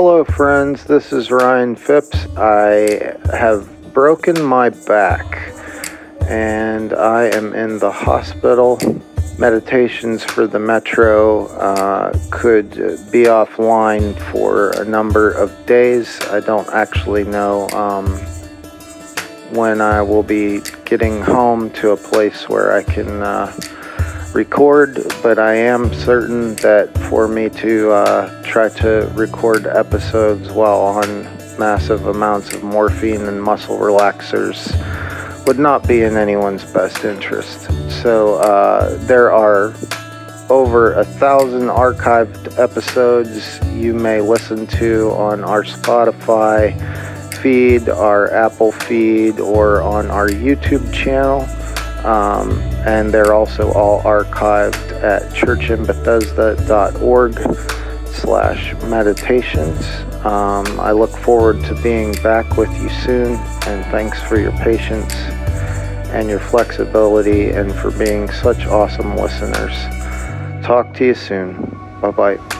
Hello, friends. This is Ryan Phipps. I have broken my back and I am in the hospital. Meditations for the Metro uh, could be offline for a number of days. I don't actually know um, when I will be getting home to a place where I can. Uh, record, but I am certain that for me to uh, try to record episodes while on massive amounts of morphine and muscle relaxers would not be in anyone's best interest. So uh, there are over a thousand archived episodes you may listen to on our Spotify feed, our Apple feed, or on our YouTube channel. Um, and they're also all archived at churchinbethesda.org slash meditations. Um, I look forward to being back with you soon, and thanks for your patience and your flexibility and for being such awesome listeners. Talk to you soon. Bye bye.